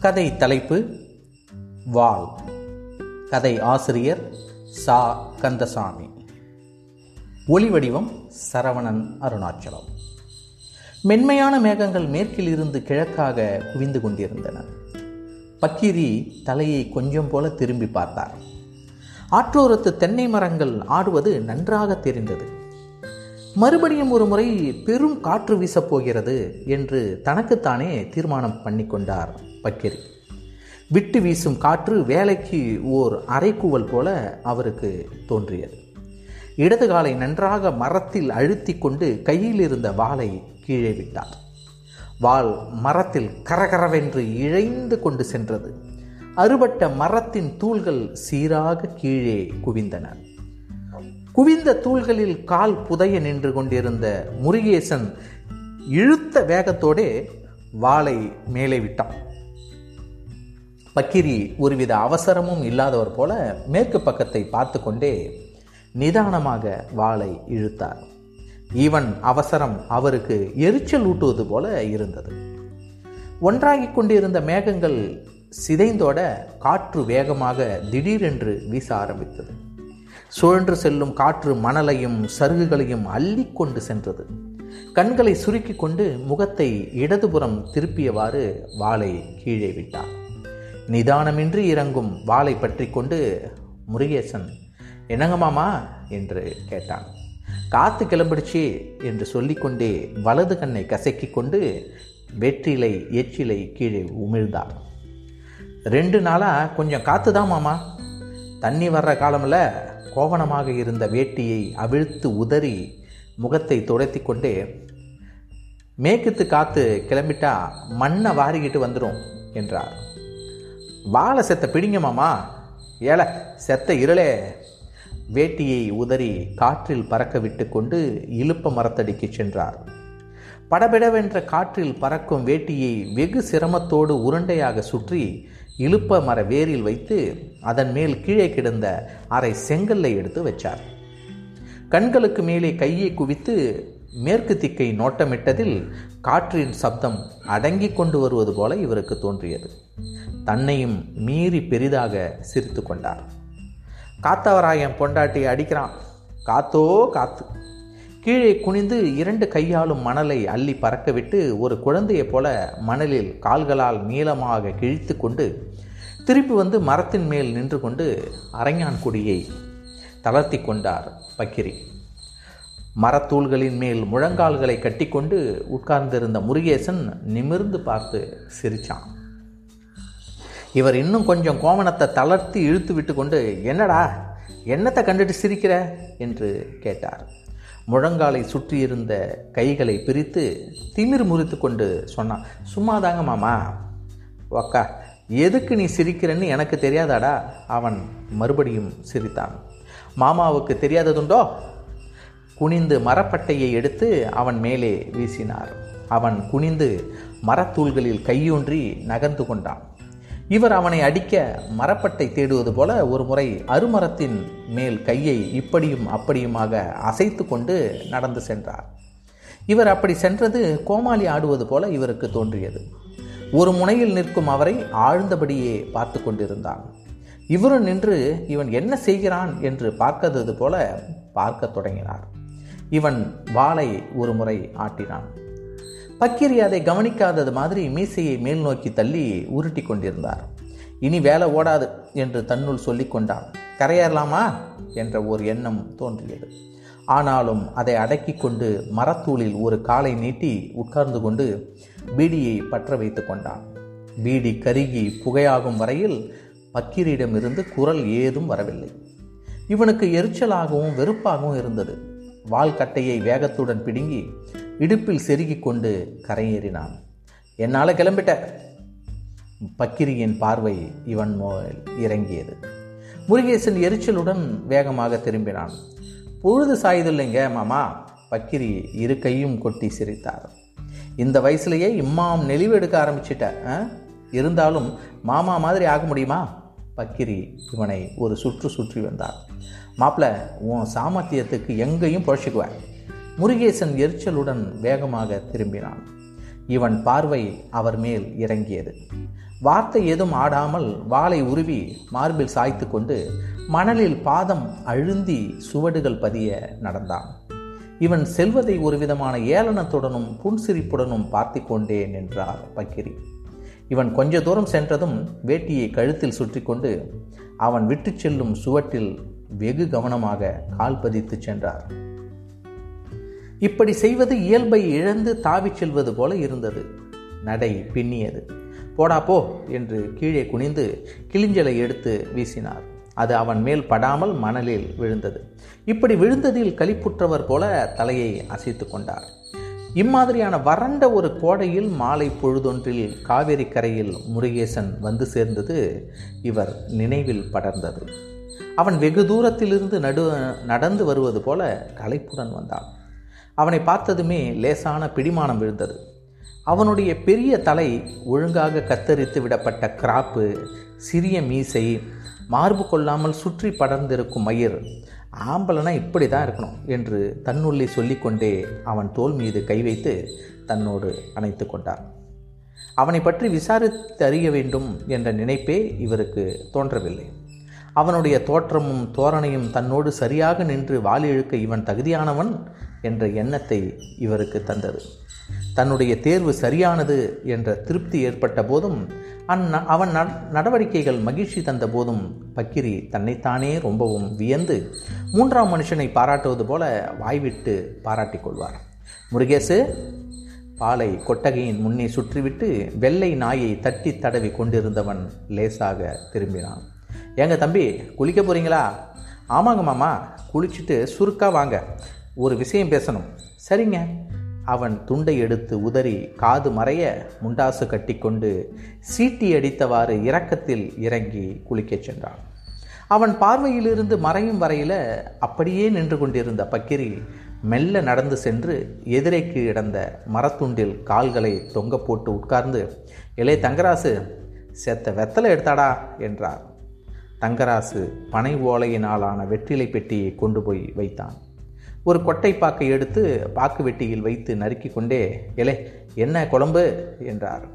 கதை தலைப்பு வாள். கதை ஆசிரியர் சா. கந்தசாமி. ஒளி வடிவம் சரவணன் அருணாச்சலம். மென்மையான மேகங்கள் மேற்கில் இருந்து கிழக்காக குவிந்து கொண்டிருந்தன. பக்கிரி தலையை கொஞ்சம் போல திரும்பி பார்த்தார். ஆற்றோரத்து தென்னை மரங்கள் ஆடுவது நன்றாக தெரிந்தது. மறுபடியும் ஒரு முறை பெரும் காற்று வீசப் போகிறது என்று தனக்குத்தானே தீர்மானம் பண்ணிக்கொண்டார் கொண்டார் பக்கிரி. விட்டு வீசும் காற்று வேலைக்கு ஓர் அரைக்கூவல் போல அவருக்கு தோன்றியது. இடது காலை நன்றாக மரத்தில் அழுத்தி கொண்டு கையில் இருந்த வாளை கீழே விட்டார். வாள் மரத்தில் கரகரவென்று இழைந்து கொண்டு சென்றது. அறுபட்ட மரத்தின் தூள்கள் சீராக கீழே குவிந்தன. குவிந்த தூள்களில் கால் புதைய நின்று கொண்டிருந்த முருகேசன் இழுத்த வேகத்தோடே வாளை மேலே விட்டான். பக்கிரி ஒருவித அவசரமும் இல்லாதவர் போல மேற்கு பக்கத்தை பார்த்து கொண்டே நிதானமாக வாளை இழுத்தார். ஈவன் அவசரம் அவருக்கு எரிச்சல் ஊட்டுவது போல இருந்தது. ஒன்றாகிக் கொண்டிருந்த மேகங்கள் சிதைந்தோட காற்று வேகமாக திடீரென்று வீச ஆரம்பித்தது. சுழன்று செல்லும் காற்று மணலையும் சருகுகளையும் அள்ளி கொண்டு சென்றது. கண்களை சுருக்கி கொண்டு முகத்தை இடதுபுறம் திருப்பியவாறு வாளை கீழே விட்டார். நிதானமின்றி இறங்கும் வாளை பற்றி கொண்டு முருகேசன் என்னங்க மாமா? என்று கேட்டான். காத்து கிளம்பிடுச்சு என்று சொல்லிக்கொண்டே வலது கண்ணை கசக்கி கொண்டு வெற்றிலை எச்சிலை கீழே உமிழ்ந்தார். ரெண்டு நாளாக கொஞ்சம் காத்து தான் மாமா. தண்ணி வர்ற காலமில் கோவணமாக இருந்த வேட்டியை அவிழ்த்து உதறி முகத்தை துடைத்தி கொண்டே மேற்குத்து காத்து கிளம்பிட்டா மண்ணை வாரிக்கிட்டு வந்துடும் என்றார். வாழை செத்த பிடிங்க மாமா. ஏல செத்த இருளே. வேட்டியை உதறி காற்றில் பறக்க விட்டு கொண்டு இழுப்ப மரத்தடிக்கு சென்றார். படபெடவென்ற காற்றில் பறக்கும் வேட்டியை வெகு சிரமத்தோடு உருண்டையாக சுற்றி இழுப்ப மர வேரில் வைத்து அதன் மேல் கீழே கிடந்த அரை செங்கல்லை எடுத்து வச்சார். கண்களுக்கு மேலே கையை குவித்து மேற்கு திக்கை நோட்டமிட்டதில் காற்றின் சப்தம் அடங்கி கொண்டு வருவது போல இவருக்கு தோன்றியது. தன்னையும் மீறி பெரிதாக சிரித்து கொண்டார். காத்தவராயன் பொண்டாட்டி அடிக்கிறான். காத்தோ காத்து. கீழே குனிந்து இரண்டு கையாலும் மணலை அள்ளி பறக்கவிட்டு ஒரு குழந்தையைப் போல மணலில் கால்களால் நீளமாக கிழித்து கொண்டு திருப்பி வந்து மரத்தின் மேல் நின்று கொண்டு அரைஞான் கொடியை தளர்த்தி கொண்டார் பக்கிரி. மரத்தூள்களின் மேல் முழங்கால்களை கட்டிக்கொண்டு உட்கார்ந்திருந்த முருகேசன் நிமிர்ந்து பார்த்து சிரித்தான் இவர் இன்னும் கொஞ்சம் கோமணத்தை தளர்த்தி இழுத்து விட்டு கொண்டு என்னடா என்னத்தை கண்டுட்டு சிரிக்கிற? என்று கேட்டார். முழங்காலை சுற்றியிருந்த கைகளை பிரித்து திமிர் முறித்து கொண்டு சொன்னான் சும்மா தாங்க மாமா ஒக்கா எதுக்கு நீ சிரிக்கிறன்னு எனக்கு தெரியாதாடா? அவன் மறுபடியும் சிரித்தான். மாமாவுக்கு தெரியாததுண்டோ? குனிந்து மரப்பட்டையை எடுத்து அவன் மேலே வீசினார். அவன் குனிந்து மரத்தூள்களில் கையூன்றி நகர்ந்து கொண்டான். இவர் அவனை அடிக்க மரப்பட்டை தேடுவது போல ஒரு முறை அருமரத்தின் மேல் கையை இப்படியும் அப்படியுமாக அசைத்து கொண்டு நடந்து சென்றார். இவர் அப்படி சென்றது கோமாளி ஆடுவது போல இவருக்கு தோன்றியது. ஒரு முனையில் நிற்கும் அவரை ஆழ்ந்தபடியே பார்த்து கொண்டிருந்தான். இவரும் நின்று இவன் என்ன செய்கிறான்? என்று பார்க்கிறது போல பார்க்க தொடங்கினார். இவன் வாளை ஒரு முறை ஆட்டினான். பக்கிரி அதை கவனிக்காதது மாதிரி மீசையை மேல் நோக்கி தள்ளி உருட்டி கொண்டிருந்தார். இனி வேலை ஓடாது என்று தன்னுள் சொல்லி கொண்டான். கரையேறலாமா? என்ற ஒரு எண்ணம் தோன்றியது. ஆனாலும் அதை அடக்கி கொண்டு மரத்தூளில் ஒரு காலை நீட்டி உட்கார்ந்து கொண்டு பீடியை பற்ற வைத்து கொண்டான். பீடி கருகி புகையாகும் வரையில் பக்கீரிடமிருந்து குரல் ஏதும் வரவில்லை. இவனுக்கு எரிச்சலாகவும் வெறுப்பாகவும் இருந்தது. வால்கட்டையை வேகத்துடன் பிடுங்கி இடுப்பில் செருகி கொண்டு கரையேறினான். என்னால் கிளம்பிட்ட. பக்கிரியின் பார்வை இவன் மேல் இறங்கியது. முருகேசன் எரிச்சலுடன் வேகமாக திரும்பினான். பொழுது சாயுதில்லைங்க மாமா. பக்கிரி இரு கையும் கொட்டி சிரித்தார். இந்த வயசுலேயே இம்மாம் நெளிவெடுக்க ஆரம்பிச்சிட்ட இருந்தாலும் மாமா மாதிரி ஆக முடியுமா? பக்கிரி இவனை ஒரு சுற்று சுற்றி வந்தார். மாப்பிள்ள உன் சாமர்த்தியத்துக்கு எங்கேயும் புழைச்சிக்குவேன். முருகேசன் எரிச்சலுடன் வேகமாக திரும்பினான். இவன் பார்வை அவர் மேல் இறங்கியது. வார்த்தை ஏதும் ஆடாமல் வாளை உருவி மார்பில் சாய்த்து கொண்டு மணலில் பாதம் அழுந்தி சுவடுகள் பதிய நடந்தான். இவன் செல்வதை ஒரு விதமான ஏளனத்துடனும் புன்சிரிப்புடனும் பார்த்து கொண்டே நின்றார் பக்கிரி. இவன் கொஞ்ச தூரம் சென்றதும் வேட்டியை கழுத்தில் சுற்றி கொண்டு அவன் விட்டு செல்லும் சுவட்டில் வெகு கவனமாக கால் பதித்து சென்றார். இப்படி செய்வது இயல்பை இழந்து தாவிச் செல்வது போல இருந்தது. நடை பின்னியது. போடாப்போ என்று கீழே குனிந்து கிளிஞ்சலை எடுத்து வீசினார். அது அவன் மேல் படாமல் மணலில் விழுந்தது. இப்படி விழுந்ததில் களிப்புற்றவர் போல தலையை அசைத்து கொண்டார். இம்மாதிரியான வறண்ட ஒரு கோடையில் மாலை பொழுதொன்றில் காவேரி கரையில் முருகேசன் வந்து சேர்ந்தது இவர் நினைவில் படர்ந்தது. அவன் வெகு தூரத்திலிருந்து நடு நடந்து வருவது போல களைப்புடன் வந்தான். அவனை பார்த்ததுமே லேசான பிடிமானம் விழுந்தது. அவனுடைய பெரிய தலை ஒழுங்காக கத்தரித்து விடப்பட்ட கிராப்பு சிறிய மீசை மார்பு கொள்ளாமல் சுற்றி படர்ந்திருக்கும் மயிர் ஆம்பளனா இப்படி தான் இருக்கணும் என்று தன்னுள்ளே சொல்லிக்கொண்டே அவன் தோல் மீது கை வைத்து தன்னோடு அணைத்து கொண்டார் அவனை பற்றி விசாரித்து அறிய வேண்டும் என்ற நினைப்பே இவருக்கு தோன்றவில்லை. அவனுடைய தோற்றமும் தோரணையும் தன்னோடு சரியாக நின்று வாலி இழுக்க இவன் தகுதியானவன் என்ற எண்ணத்தை இவருக்கு தந்தது. தன்னுடைய தேர்வு சரியானது என்ற திருப்தி ஏற்பட்ட போதும் அந் அவன் நடவடிக்கைகள் மகிழ்ச்சி தந்த போதும் பக்கிரி தன்னைத்தானே ரொம்பவும் வியந்து மூன்றாம் மனுஷனை பாராட்டுவது போல வாய்விட்டு பாராட்டிக் கொள்வார். முருகேசு பாலை கொட்டகையின் முன்னே சுற்றிவிட்டு வெள்ளை நாயை தட்டி தடவி கொண்டிருந்தவன் லேசாக திரும்பினான். ஏங்க தம்பி குளிக்க போகிறீங்களா ஆமாங்க மாமா குளிச்சுட்டு சுருக்கா வாங்க. ஒரு விஷயம் பேசணும். சரிங்க. அவன் துண்டை எடுத்து உதறி காது மறைய முண்டாசு கட்டிக்கொண்டு சீட்டி அடித்தவாறு இறக்கத்தில் இறங்கி குளிக்கச் சென்றான். அவன் பார்வையிலிருந்து மறையும் வரையில் அப்படியே நின்று கொண்டிருந்த பக்கிரி மெல்ல நடந்து சென்று எதிரைக்கு இடந்த மரத்துண்டில் கால்களை தொங்க போட்டு உட்கார்ந்து இளைய தங்கராசு செத்த வெத்தலை எடுத்தாடா என்றார். தங்கராசு பனை ஓலையினாலான வெற்றிலை பெட்டியை கொண்டு போய் வைத்தான். ஒரு கொட்டை பாக்கை எடுத்து பாக்கு வெட்டியில் வைத்து நறுக்கி கொண்டே எலே என்ன குழம்பு? என்றார்.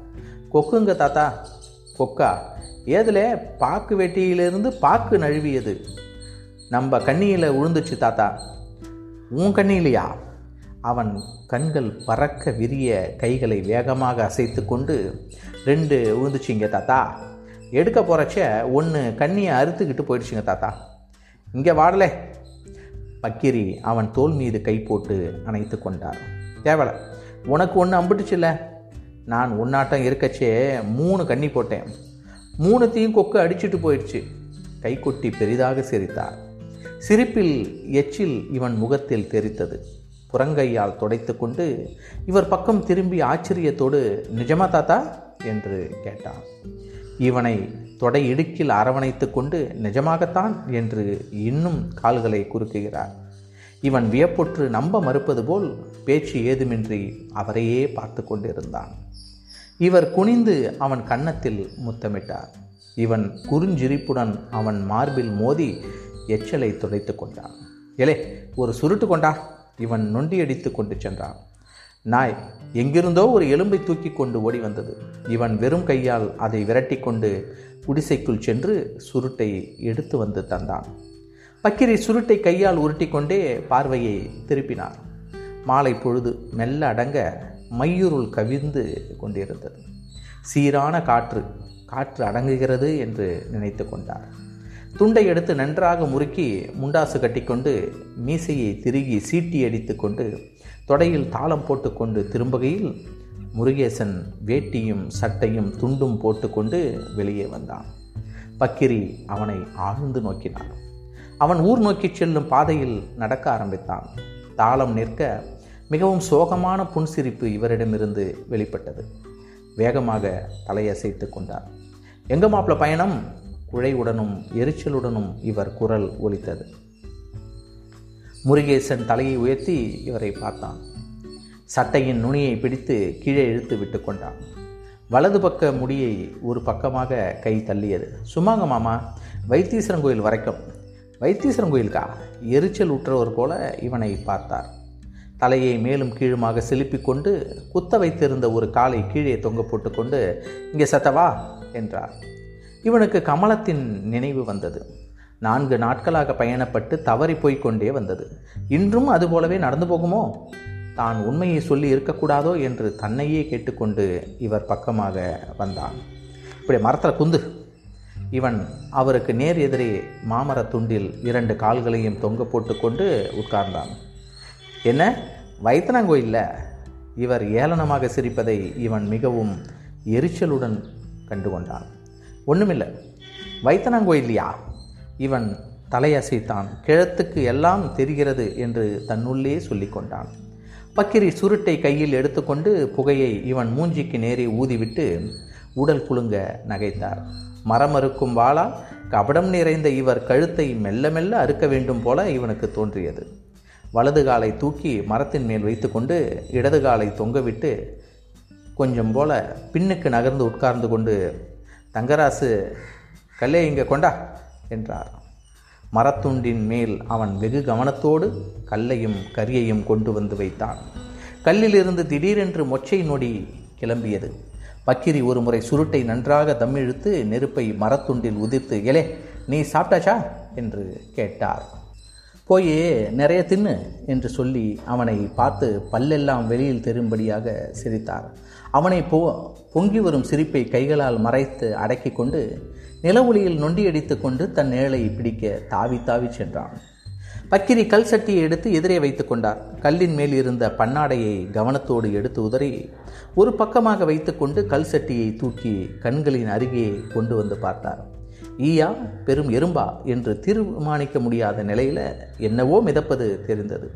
கொக்குங்க தாத்தா. கொக்கா. ஏதில் பாக்கு வெட்டியிலிருந்து பாக்கு நழுவியது. நம்ம கண்ணியில் உழுந்துச்சு தாத்தா. உன் கண்ணியிலையா அவன் கண்கள் பறக்க விரிய கைகளை வேகமாக அசைத்து கொண்டு ரெண்டு உழுந்துச்சிங்க தாத்தா. எடுக்க போகிறச்ச ஒன்று கண்ணியை அறுத்துக்கிட்டு போயிடுச்சுங்க தாத்தா. இங்கே வாடலை. பக்கிரி அவன் தோல் மீது கை போட்டு அணைத்து கொண்டார் தேவலை உனக்கு ஒன்று அம்பிட்டுச்சுல்ல நான் உன்னாட்டம் இருக்கச்சே மூணு கண்ணி போட்டேன். மூணுத்தையும் கொக்கு அடிச்சுட்டு போயிடுச்சு. கைக்குட்டி பெரிதாக சிரித்தார் சிரிப்பில் எச்சில் இவன் முகத்தில் தெரித்தது. புறங்கையால் துடைத்து கொண்டு இவர் பக்கம் திரும்பி ஆச்சரியத்தோடு நிஜமா தாத்தா? என்று கேட்டான். இவனை தொடை இடுக்கில் அரவணைத்து கொண்டு நிஜமாகத்தான் என்று இன்னும் கால்களை குறுக்குகிறார். இவன் வியப்புற்று நம்ப மறுப்பது போல் பேச்சு ஏதுமின்றி அவரையே பார்த்து கொண்டிருந்தான். இவர் குனிந்து அவன் கன்னத்தில் முத்தமிட்டார். இவன் குறுஞ்சிரிப்புடன் அவன் மார்பில் மோதி எச்சலை துடைத்து கொண்டான். எலே ஒரு சுருட்டு கொண்டா? இவன் நொண்டியடித்து கொண்டு சென்றான். நாய் எங்கிருந்தோ ஒரு எலும்பை தூக்கி கொண்டு ஓடி வந்தது. இவன் வெறும் கையால் அதை விரட்டி கொண்டு குடிசைக்குள் சென்று சுருட்டை எடுத்து வந்து தந்தான். பக்கிரி சுருட்டை கையால் உருட்டி கொண்டே பார்வையை திருப்பினார். மாலை பொழுது மெல்ல அடங்க மையுருள் கவிழ்ந்து கொண்டிருந்தது. சீரான காற்று காற்று அடங்குகிறது என்று நினைத்து கொண்டார். துண்டை எடுத்து நன்றாக முறுக்கி முண்டாசு கட்டிக்கொண்டு மீசையை திருகி சீட்டி அடித்து கொண்டு தொடையில் தாளம் போட்டுக்கொண்டு திரும்புகையில் முருகேசன் வேட்டியும் சட்டையும் துண்டும் போட்டுக்கொண்டு வெளியே வந்தான். பக்கிரி அவனை ஆழ்ந்து நோக்கினான். அவன் ஊர் நோக்கி செல்லும் பாதையில் நடக்க ஆரம்பித்தான். தாளம் நிற்க மிகவும் சோகமான புன்சிரிப்பு இவரிடமிருந்து வெளிப்பட்டது. வேகமாக தலையசைத்து கொண்டார் எங்க மாப்பிள பயணம்? குழையுடனும் எரிச்சலுடனும் இவர் குரல் ஒலித்தது. முருகேசன் தலையை உயர்த்தி இவரை பார்த்தான். சட்டையின் நுனியை பிடித்து கீழே இழுத்து விட்டு கொண்டான். வலது பக்க முடியை ஒரு பக்கமாக கை தள்ளியது. சும்மாங்க மாமா வைத்தீஸ்வரன் கோயில் வரைக்கும். வைத்தீஸ்வரன் கோயிலுக்கா? எரிச்சல் உற்றவர் போல இவனை பார்த்தார். தலையை மேலும் கீழுமாக செலுப்பி கொண்டு குத்த வைத்திருந்த ஒரு காலை கீழே தொங்க போட்டுக்கொண்டு இங்கே சத்தவா என்றார். இவனுக்கு கமலத்தின் நினைவு வந்தது. நான்கு நாட்களாக பயணப்பட்டு தவறி போய்க் கொண்டே வந்தது. இன்றும் அதுபோலவே நடந்து போகுமோ? தான் உண்மையை சொல்லி இருக்கக்கூடாதோ என்று தன்னையே கேட்டுக்கொண்டு இவர் பக்கமாக வந்தான். இப்படி மரத்தில் குந்து. இவன் அவருக்கு நேர் எதிரே மாமர துண்டில் இரண்டு கால்களையும் தொங்க போட்டுக்கொண்டு உட்கார்ந்தான். என்ன? வைத்தனங்கோயில்ல? இவர் ஏளனமாக சிரிப்பதை இவன் மிகவும் எரிச்சலுடன் கண்டுகொண்டான். ஒன்றுமில்லை வைத்தனங்கோயில்லையா? இவன் தலையசைத்தான். கிழத்துக்கு எல்லாம் தெரிகிறது என்று தன்னுள்ளே சொல்லிக்கொண்டான். பக்கிரி சுருட்டை கையில் எடுத்துக்கொண்டு புகையை இவன் மூஞ்சிக்கு நேரே ஊதிவிட்டு உடல் குலுங்க நகைத்தார். மரமறுக்கும் வாளா கபடம் நிறைந்த இவர் கழுத்தை மெல்ல மெல்ல அறுக்க வேண்டும் போல இவனுக்கு தோன்றியது. வலது காலை தூக்கி மரத்தின் மேல் வைத்துக்கொண்டு இடது காலை தொங்கவிட்டு கொஞ்சம் போல பின்னுக்கு நகர்ந்து உட்கார்ந்து கொண்டு தங்கராசு கல்லே இங்கே கொண்டா என்றார். மரத்துண்டின் மேல் அவன் வெகு கவனத்தோடு கல்லையும் கரியையும் கொண்டு வந்து வைத்தான். கல்லிலிருந்து திடீரென்று மொச்சை நொடி கிளம்பியது. பக்கிரி ஒரு முறை சுருட்டை நன்றாக தம்மிழுத்து நெருப்பை மரத்துண்டில் உதிர்த்து எலே நீ சாப்பிட்டாச்சா? என்று கேட்டார். போய் நிறைய தின்னு என்று சொல்லி அவனை பார்த்து பல்லெல்லாம் வெளியில் தெரும்படியாக சிரித்தார். அவனை பொ பொங்கி வரும் சிரிப்பை கைகளால் மறைத்து அடக்கி கொண்டு நிலவொளியில் நொண்டியடித்து கொண்டு தன் நிழலை பிடிக்க தாவி தாவி சென்றான். பக்கிரி கல் சட்டியை எடுத்து எதிரே வைத்து கொண்டார். கல்லின் மேல் இருந்த பன்னாடையை கவனத்தோடு எடுத்து உதறி ஒரு பக்கமாக வைத்துக்கொண்டு கல் சட்டியை தூக்கி கண்களின் அருகே கொண்டு வந்து பார்த்தார். ஈயா பெரும் எறும்பா என்று தீர்மானிக்க முடியாத நிலையில் என்னவோ மிதப்பது தெரிந்தது.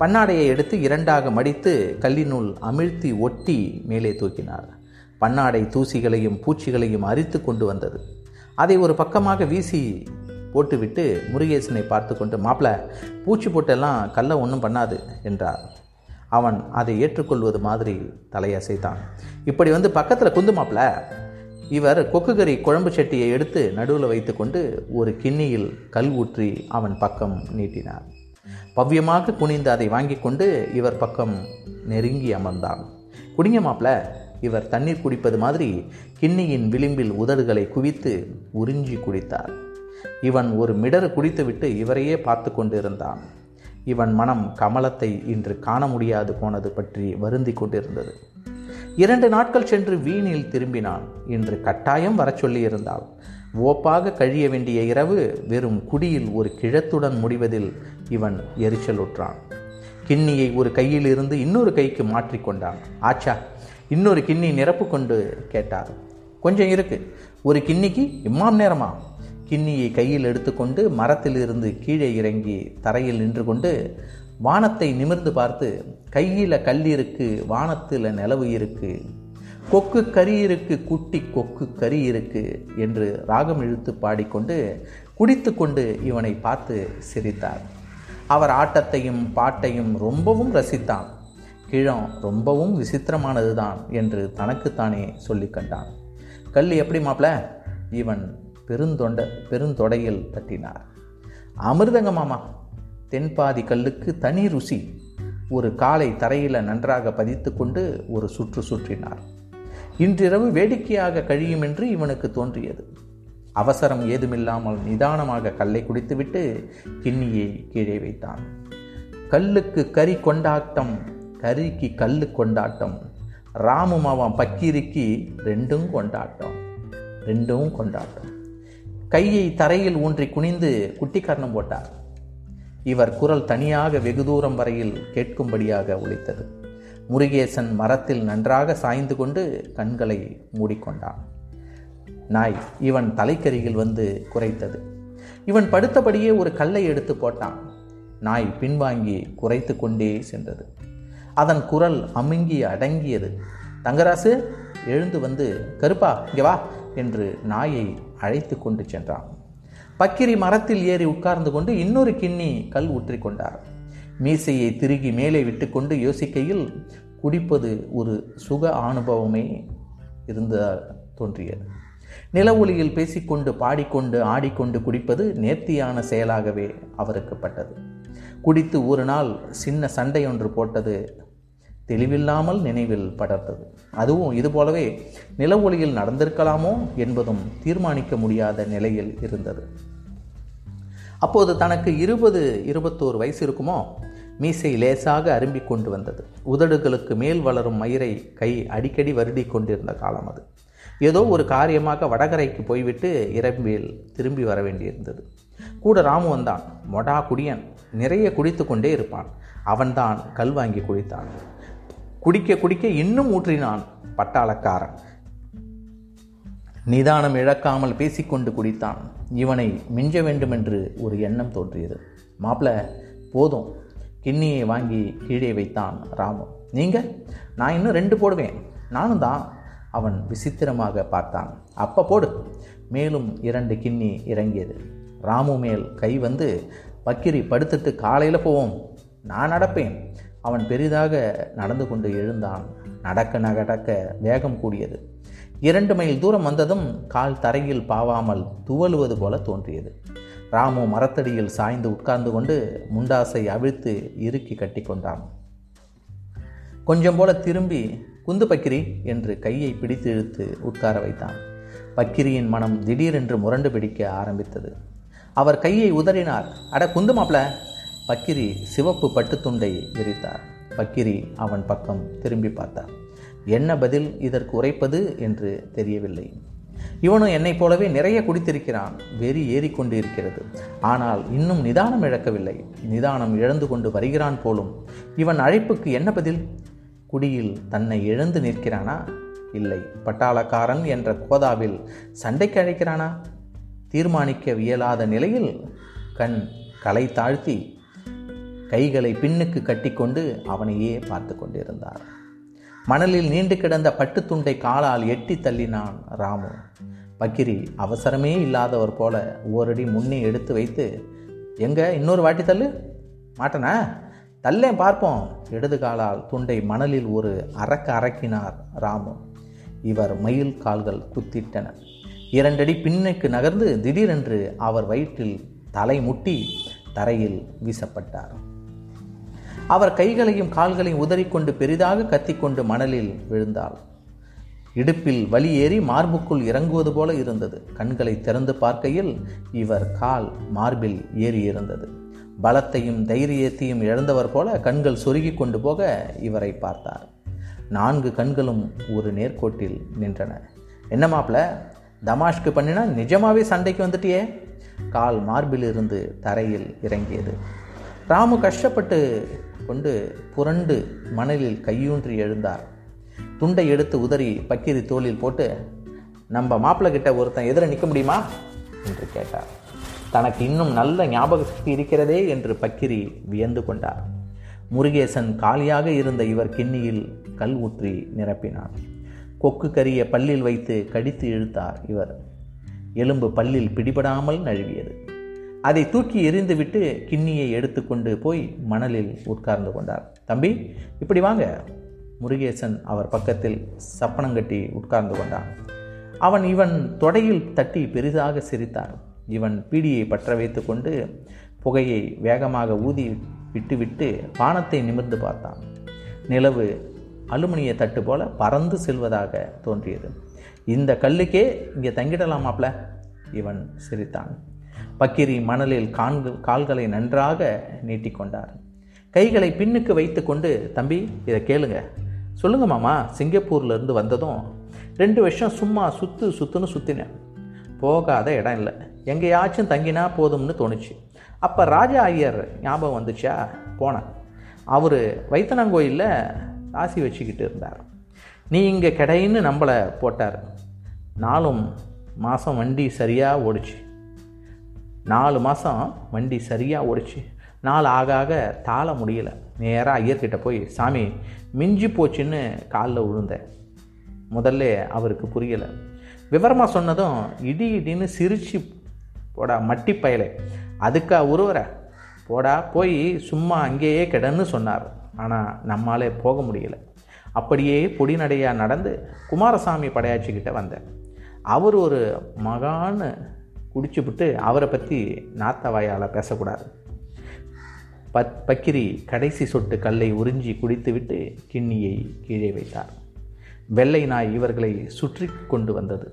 பன்னாடையை எடுத்து இரண்டாக மடித்து கல்லினுள் அமிழ்த்தி ஒட்டி மேலே தூக்கினார். பன்னாடை தூசிகளையும் பூச்சிகளையும் அரித்து கொண்டு வந்தது. அதை ஒரு பக்கமாக வீசி போட்டுவிட்டு முருகேசனை பார்த்து கொண்டு மாப்பிள பூச்சி போட்டெல்லாம் கல்லை ஒன்றும் பண்ணாது என்றார். அவன் அதை ஏற்றுக்கொள்வது மாதிரி தலையசைத்தான். இப்படி வந்து பக்கத்தில் குந்து மாப்பிள. இவர் கொக்குகறி குழம்பு சட்டியை எடுத்து நடுவில் வைத்துக்கொண்டு ஒரு கிண்ணியில் கல் ஊற்றி அவன் பக்கம் நீட்டினார். பவ்யமாக குனிந்து அதை வாங்கி கொண்டு இவர் பக்கம் நெருங்கி அமர்ந்தான். குடிங்க மாப்பிள. இவர் தண்ணீர் குடிப்பது மாதிரி கிண்ணியின் விளிம்பில் உதடுகளை குவித்து உறிஞ்சி குடித்தார். இவன் ஒரு மிடறு குடித்துவிட்டு இவரையே பார்த்து கொண்டிருந்தான். இவன் மனம் கமலத்தை இன்று காண முடியாது போனது பற்றி வருந்தி கொண்டிருந்தது. இரண்டு நாட்கள் சென்று வீணில் திரும்பினான். இன்று கட்டாயம் வரச் சொல்லியிருந்தாள். ஓப்பாக கழிய வேண்டிய இரவு வெறும் குடியில் ஒரு கிழத்துடன் முடிவதில் இவன் எரிச்சலுற்றான். கிண்ணியை ஒரு கையில் இருந்து இன்னொரு கைக்கு மாற்றிக்கொண்டான் ஆச்சா இன்னொரு கிண்ணி நிரப்பு கொண்டு கேட்டார். கொஞ்சம் இருக்கு. ஒரு கிண்ணிக்கு இம்மாம் நேரமா கிண்ணியை கையில் எடுத்துக்கொண்டு மரத்திலிருந்து கீழே இறங்கி தரையில் நின்று கொண்டு வானத்தை நிமிர்ந்து பார்த்து கையில் கல் இருக்கு வானத்தில் நிலவு இருக்கு. கொக்கு கறி இருக்கு குட்டி கொக்கு கறி இருக்கு என்று ராகம் இழுத்து பாடிக்கொண்டு குடித்து கொண்டு இவனை பார்த்து சிரித்தார். அவர் ஆட்டத்தையும் பாட்டையும் ரொம்பவும் ரசித்தான். கிழம் ரொம்பவும் விசித்திரமானதுதான் என்று தனக்குத்தானே சொல்லி கண்டான். கல் எப்படி மாப்பிள இவன் பெருந்தொண்ட பெருந்தொடையில் தட்டினார். அமிர்தங்க மாமா தென்பாதி கல்லுக்கு தனி ருசி. ஒரு காலை தரையில் நன்றாக பதித்து கொண்டு ஒரு சுற்று சுற்றினார். இன்றிரவு வேடிக்கையாக கழியும் என்று இவனுக்கு தோன்றியது. அவசரம் ஏதுமில்லாமல் நிதானமாக கல்லை குடித்துவிட்டு கிண்ணியை கீழே வைத்தான். கல்லுக்கு கறி கொண்டாட்டம் கறிக்கு கல்லு கொண்டாட்டம். ராமும் அவன் பக்கீரிக்கு ரெண்டும் கொண்டாட்டம். ரெண்டும் கொண்டாட்டம். கையை தரையில் ஊன்றி குனிந்து குட்டிக்கரணம் போட்டார். இவர் குரல் தனியாக வெகு தூரம் வரையில் கேட்கும்படியாக ஒழித்தது முருகேசன் மரத்தில் நன்றாக சாய்ந்து கொண்டு கண்களை மூடிக்கொண்டான். நாய் இவன் தலைக்கரியில் வந்து குறைத்தது இவன் படுத்தபடியே ஒரு கல்லை எடுத்து போட்டான். நாய் பின்வாங்கி குறைத்து கொண்டே சென்றது. அதன் குரல் அமுங்கி அடங்கியது. தங்கராசு எழுந்து வந்து கருப்பா இங்கே வா என்று நாயை அழைத்து கொண்டு சென்றான். பக்கிரி மரத்தில் ஏறி உட்கார்ந்து கொண்டு இன்னொரு கிண்ணி கல் ஊற்றி கொண்டார். மீசையை திருகி மேலே விட்டுக்கொண்டு யோசிக்கையில் குடிப்பது ஒரு சுக அனுபவமே இருந்த தோன்றியது. நில ஒளியில் பேசிக்கொண்டு பாடிக்கொண்டு ஆடிக்கொண்டு குடிப்பது நேர்த்தியான செயலாகவே அவருக்கு பட்டது. குடித்து ஒரு நாள் சின்ன சண்டை ஒன்று போட்டது தெளிவில்லாமல் நினைவில் படர்ந்தது அதுவும் இது போலவே நில ஒளியில் நடந்திருக்கலாமோ என்பதும் தீர்மானிக்க முடியாத நிலையில் இருந்தது. அப்போது தனக்கு இருபது இருபத்தோரு வயசு இருக்குமோ? மீசை லேசாக அரும்பி கொண்டு வந்தது. உதடுகளுக்கு மேல் வளரும் மயிரை கை அடிக்கடி வருடி கொண்டிருந்த காலம் அது. ஏதோ ஒரு காரியமாக வடகரைக்கு போய்விட்டு இரம்பில் திரும்பி வர வேண்டியிருந்தது. கூட ராமு வந்தான். மொடா குடியன். நிறைய குடித்து கொண்டே இருப்பான். அவன்தான் கல் வாங்கி குடித்தான். குடிக்க குடிக்க இன்னும் ஊற்றினான் பட்டாளக்காரன். நிதானம் இழக்காமல் பேசிக்கொண்டு குடித்தான். இவனை மிஞ்ச வேண்டுமென்று ஒரு எண்ணம் தோன்றியது. மாப்பிள்ள போதும். கிண்ணியை வாங்கி கீழே வைத்தான் ராமு. நீங்கள் நான் இன்னும் ரெண்டு போடுவேன். நானும் தான். அவன் விசித்திரமாக பார்த்தான். அப்போ போடு. மேலும் இரண்டு கிண்ணி இறங்கியது. ராமு மேல் கை வந்து பக்கிரி படுத்துட்டு காலையில் போவோம். நான் நடப்பேன். அவன் பெரிதாக நடந்து கொண்டு எழுந்தான். நடக்க நடக்க வேகம் கூடியது. இரண்டு மைல் தூரம் வந்ததும் கால் தரையில் பாவாமல் துவலுவது போல தோன்றியது. ராமு மரத்தடியில் சாய்ந்து உட்கார்ந்து கொண்டு முண்டாசை அவிழ்த்து இறுக்கி கட்டி கொண்டான். கொஞ்சம் போல திரும்பி குந்து பக்கிரி என்று கையை பிடித்து இழுத்து உட்கார வைத்தான். பக்கிரியின் மனம் திடீரென்று முரண்டு பிடிக்க ஆரம்பித்தது. அவர் கையை உதறினார் அட குந்து மாப்ள பக்கிரி சிவப்பு பட்டுத்துண்டை விரித்தார். பக்கிரி அவன் பக்கம் திரும்பி பார்த்தார். என்ன பதில் இதற்கு உரைப்பது என்று தெரியவில்லை. இவனும் என்னைப் போலவே நிறைய குடித்திருக்கிறான். வெறி ஏறிக்கொண்டு இருக்கிறது ஆனால் இன்னும் நிதானம் இழக்கவில்லை. நிதானம் இழந்து கொண்டு வருகிறான் போலும். இவன் அழைப்புக்கு என்ன பதில்? குடியில் தன்னை இழந்து நிற்கிறானா? இல்லை. பட்டாளக்காரன் என்ற கோதாவில் சண்டைக்கு அழைக்கிறானா? தீர்மானிக்க இயலாத நிலையில் கண் களை தாழ்த்தி கைகளை பின்னுக்கு கட்டிக்கொண்டு அவனையே பார்த்து கொண்டிருந்தார் மணலில் நீண்டு கிடந்த பட்டுத்துண்டை காலால் எட்டி தள்ளினான் ராமு. பக்கிரி அவசரமே இல்லாதவர் போல ஓரடி முன்னே எடுத்து வைத்து எங்க இன்னொரு வாட்டி தள்ளு. மாட்டனா? தல்லேன் பார்ப்போம். இடது காலால் துண்டை மணலில் ஒரு அறக்க அறக்கினார் ராமு. இவர் மயில் கால்கள் குத்திட்டன. இரண்டடி பின்னுக்கு நகர்ந்து திடீரென்று அவர் வயிற்றில் தலை முட்டி தரையில் வீசப்பட்டார். அவர் கைகளையும் கால்களையும் உதறிக்கொண்டு பெரிதாக கத்திக்கொண்டு மணலில் விழுந்தாள். இடுப்பில் வலி ஏறி மார்புக்குள் இறங்குவது போல இருந்தது. கண்களை திறந்து பார்க்கையில் இவர் கால் மார்பில் ஏறி இருந்தது பலத்தையும் தைரியத்தையும் இழந்தவர் போல கண்கள் சொருகி கொண்டு போக இவரை பார்த்தார். நான்கு கண்களும் ஒரு நேர்கோட்டில் நின்றன. என்ன மாப்பிள தமாஷ்க்கு பண்ணினா நிஜமாவே சண்டைக்கு வந்துட்டியே? கால் மார்பில் இருந்து தரையில் இறங்கியது. ராமு கஷ்டப்பட்டு கொண்டு புரண்டு மணலில் கையூன்றி எழுந்தார். துண்டை எடுத்து உதறி பக்கிரி தோளில் போட்டு நம்ம மாப்பிள்ளை கிட்ட ஒருத்தன் எதிர நிற்க முடியுமா? என்று கேட்டார். தனக்கு இன்னும் நல்ல ஞாபக சக்தி இருக்கிறதே என்று பக்கிரி வியந்து கொண்டார். முருகேசன் காலியாக இருந்த இவர் கிண்ணியில் கல் ஊற்றி நிரப்பினார். கொக்கு கரிய பல்லில் வைத்து கடித்து இழுத்தார் இவர். எலும்பு பல்லில் பிடிபடாமல் நழுவியது. அதை தூக்கி எறிந்துவிட்டு கிண்ணியை எடுத்துக்கொண்டு போய் மணலில் உட்கார்ந்து கொண்டார். தம்பி இப்படி வாங்க. முருகேசன் அவர் பக்கத்தில் சப்பனங்கட்டி உட்கார்ந்து கொண்டான். அவன் இவன் தொடையில் தட்டி பெரிதாக சிரித்தார் இவன் பீடியை பற்ற வைத்து கொண்டு புகையை வேகமாக ஊதி விட்டுவிட்டு வானத்தை நிமிர்ந்து பார்த்தான். நிலவு அலுமினிய தட்டு போல பறந்து செல்வதாக தோன்றியது. இந்த கல்லுக்கே இங்கே தங்கிடலாமாப்ல இவன் சிரித்தான். பக்கிரி மணலில் கான்கள் கால்களை நன்றாக நீட்டிக்கொண்டார். கைகளை பின்னுக்கு வைத்து கொண்டு தம்பி இதை கேளுங்க. சொல்லுங்க மாமா சிங்கப்பூர்லேருந்து வந்ததும் ரெண்டு வருஷம் சும்மா சுற்று சுற்றுன்னு சுற்றினேன் போகாத இடம் இல்லை. எங்கேயாச்சும் தங்கினா போதும்னு தோணுச்சு. அப்போ ராஜா ஐயர் ஞாபகம் வந்துச்சா? போனேன். அவர் வைத்தனங்கோயிலில் ராசி வச்சுக்கிட்டு இருந்தார். நீ இங்கே கிடைன்னு நம்மளை போட்டார். நாலும் மாதம் வண்டி சரியாக ஓடிச்சு. நாலு மாதம் வண்டி சரியாக ஓடிச்சு. நாள் ஆக ஆக தாள முடியல. நேராக ஐயர்கிட்ட போய் சாமி மிஞ்சி போச்சுன்னு காலில் விழுந்தேன் முதல்ல அவருக்கு புரியலை. விவரமாக சொன்னதும் இடி இடின்னு சிரிச்சு போடா மட்டி பயலை. அதுக்கா உருவர போடா போய் சும்மா அங்கேயே கிடன்னு சொன்னார். ஆனால் நம்மாலே போக முடியல. அப்படியே பொடிநடையாக நடந்து குமாரசாமி படையாச்சிக்கிட்ட வந்தேன். அவர் ஒரு மகான்னு குடிச்சுவிட்டு அவரை பற்றி நாத்த வாயால் பேசக்கூடாது. பத் பக்கிரி கடைசி சொட்டு கல்லை உறிஞ்சி குடித்துவிட்டு கிண்ணியை கீழே வைத்தார். வெள்ளை நாய் இவர்களை சுற்றி கொண்டு வந்தது.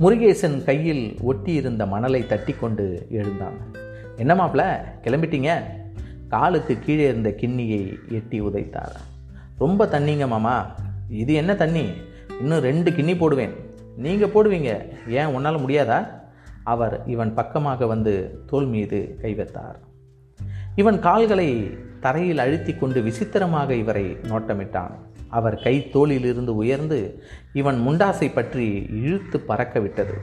முருகேசன் கையில் ஒட்டியிருந்த மணலை தட்டி கொண்டு எழுந்தான். என்ன மாப்பிள கிளம்பிட்டீங்க? காலுக்கு கீழே இருந்த கிண்ணியை எட்டி உதைத்தார். ரொம்ப தண்ணிங்க மாமா. இது என்ன தண்ணி? இன்னும் ரெண்டு கிண்ணி போடுவேன். நீங்கள் போடுவீங்க. ஏன் உன்னால் முடியாதா? அவர் இவன் பக்கமாக வந்து தோல் மீது கை வைத்தார். இவன் கால்களை தரையில் அழுத்தி கொண்டு விசித்திரமாக இவரை நோட்டமிட்டான். அவர் கை தோளிலிருந்து உயர்ந்து இவன் முண்டாசை பற்றி இழுத்து பறக்க விட்டது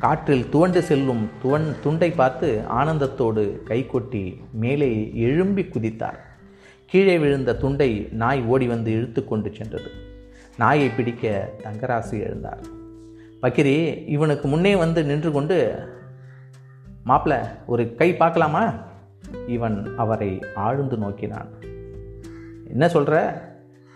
காற்றில் துவண்டு செல்லும் துவன் துண்டை பார்த்து ஆனந்தத்தோடு கை கொட்டி மேலே எழும்பி குதித்தார். கீழே விழுந்த துண்டை நாய் ஓடி வந்து இழுத்து கொண்டு சென்றது. நாயை பிடிக்க தங்கராசு எழுந்தார். பக்கிரி இவனுக்கு முன்னே வந்து நின்று கொண்டு மாப்பிள்ள ஒரு கை பார்க்கலாமா? இவன் அவரை ஆழ்ந்து நோக்கினான். என்ன சொல்கிற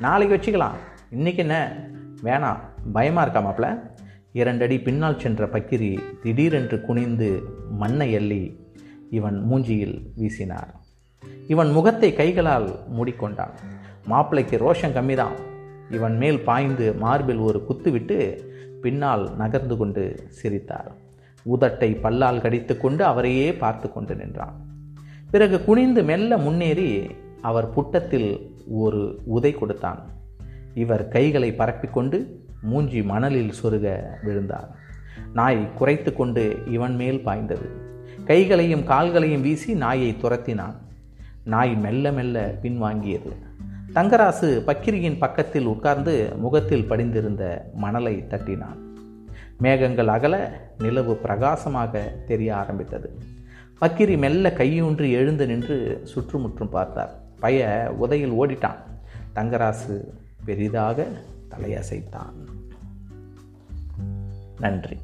நாளைக்கு வச்சுக்கலாம். இன்றைக்கி என்ன? வேணாம் பயமாக இருக்கா மாப்பிள்ள இரண்டடி பின்னால் சென்ற பக்கிரி திடீரென்று குனிந்து மண்ணை எள்ளி இவன் மூஞ்சியில் வீசினார். இவன் முகத்தை கைகளால் மூடிக்கொண்டான். மாப்பிள்ளைக்கு ரோஷம் கம்மிதான். இவன் மேல் பாய்ந்து மார்பில் ஒரு குத்துவிட்டு பின்னால் நகர்ந்து கொண்டு சிரித்தார். உதட்டை பல்லால் கடித்து கொண்டு அவரையே பார்த்து கொண்டு நின்றான். பிறகு குனிந்து மெல்ல முன்னேறி அவர் புட்டத்தில் ஒரு உதை கொடுத்தான். இவர் கைகளை பரப்பிக்கொண்டு மூஞ்சி மணலில் சொருக விழுந்தார். நாய் குறைத்து கொண்டு இவன் மேல் பாய்ந்தது. கைகளையும் கால்களையும் வீசி நாயை துரத்தினான். நாய் மெல்ல மெல்ல பின்வாங்கியது. தங்கராசு பக்கிரியின் பக்கத்தில் உட்கார்ந்து முகத்தில் படிந்திருந்த மணலை தட்டினான். மேகங்கள் அகல நிலவு பிரகாசமாக தெரிய ஆரம்பித்தது. பக்கிரி மெல்ல கையூன்றி எழுந்து நின்று சுற்றுமுற்றும் பார்த்தார். பைய உதையில் ஓடிட்டான். தங்கராசு பெரிதாக தலையசைத்தான். நன்றி.